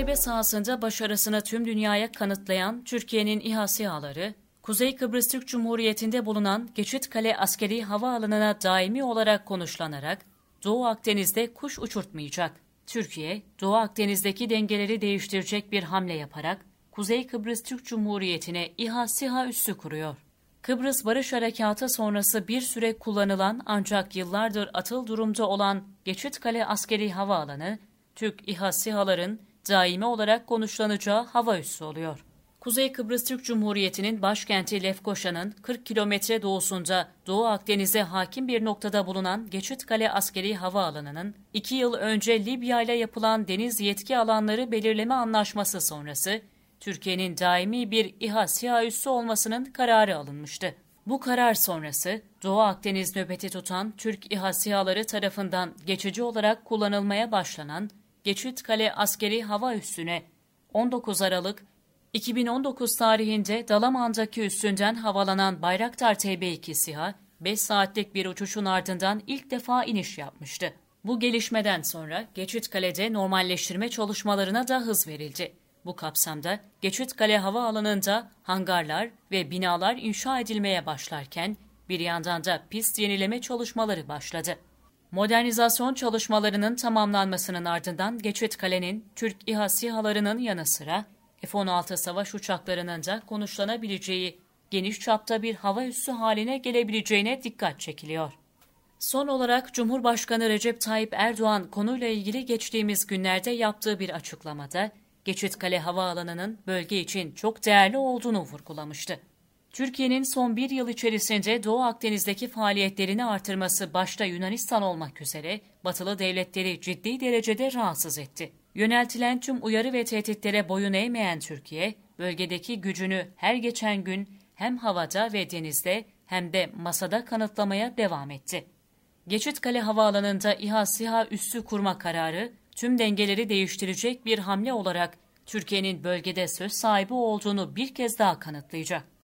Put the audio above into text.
muharebe sahasında başarısını tüm dünyaya kanıtlayan Türkiye'nin İHA SİHA'ları, Kuzey Kıbrıs Türk Cumhuriyeti'nde bulunan Geçitkale Askeri Havaalanı'na daimi olarak konuşlanarak Doğu Akdeniz'de kuş uçurtmayacak. Türkiye, Doğu Akdeniz'deki dengeleri değiştirecek bir hamle yaparak Kuzey Kıbrıs Türk Cumhuriyeti'ne İHA SİHA üssü kuruyor. Kıbrıs Barış Harekatı sonrası bir süre kullanılan ancak yıllardır atıl durumda olan Geçitkale Askeri Havaalanı, Türk İHA SİHA'ların daimi olarak konuşlanacağı hava üssü oluyor. Kuzey Kıbrıs Türk Cumhuriyeti'nin başkenti Lefkoşa'nın 40 kilometre doğusunda Doğu Akdeniz'e hakim bir noktada bulunan Geçitkale Askeri Havaalanı'nın iki yıl önce Libya ile yapılan deniz yetki alanları belirleme anlaşması sonrası Türkiye'nin daimi bir İHA SİHA üssü olmasının kararı alınmıştı. Bu karar sonrası Doğu Akdeniz nöbeti tutan Türk İHA SİHA'ları tarafından geçici olarak kullanılmaya başlanan Geçitkale Askeri Hava Üssü'ne 19 Aralık 2019 tarihinde Dalaman'daki üstünden havalanan Bayraktar TB2 SİHA, 5 saatlik bir uçuşun ardından ilk defa iniş yapmıştı. Bu gelişmeden sonra Geçitkale'de normalleştirme çalışmalarına da hız verildi. Bu kapsamda Geçitkale Havaalanı'nda hangarlar ve binalar inşa edilmeye başlarken bir yandan da pist yenileme çalışmaları başladı. Modernizasyon çalışmalarının tamamlanmasının ardından Geçitkale'nin Türk İHA SİHA'larının yanı sıra F-16 savaş uçaklarının da konuşlanabileceği geniş çapta bir hava üssü haline gelebileceğine dikkat çekiliyor. Son olarak Cumhurbaşkanı Recep Tayyip Erdoğan konuyla ilgili geçtiğimiz günlerde yaptığı bir açıklamada Geçitkale Havaalanı'nın bölge için çok değerli olduğunu vurgulamıştı. Türkiye'nin son bir yıl içerisinde Doğu Akdeniz'deki faaliyetlerini artırması başta Yunanistan olmak üzere batılı devletleri ciddi derecede rahatsız etti. Yöneltilen tüm uyarı ve tehditlere boyun eğmeyen Türkiye, bölgedeki gücünü her geçen gün hem havada ve denizde hem de masada kanıtlamaya devam etti. Geçitkale Havaalanı'nda İHA SİHA üssü kurma kararı, tüm dengeleri değiştirecek bir hamle olarak Türkiye'nin bölgede söz sahibi olduğunu bir kez daha kanıtlayacak.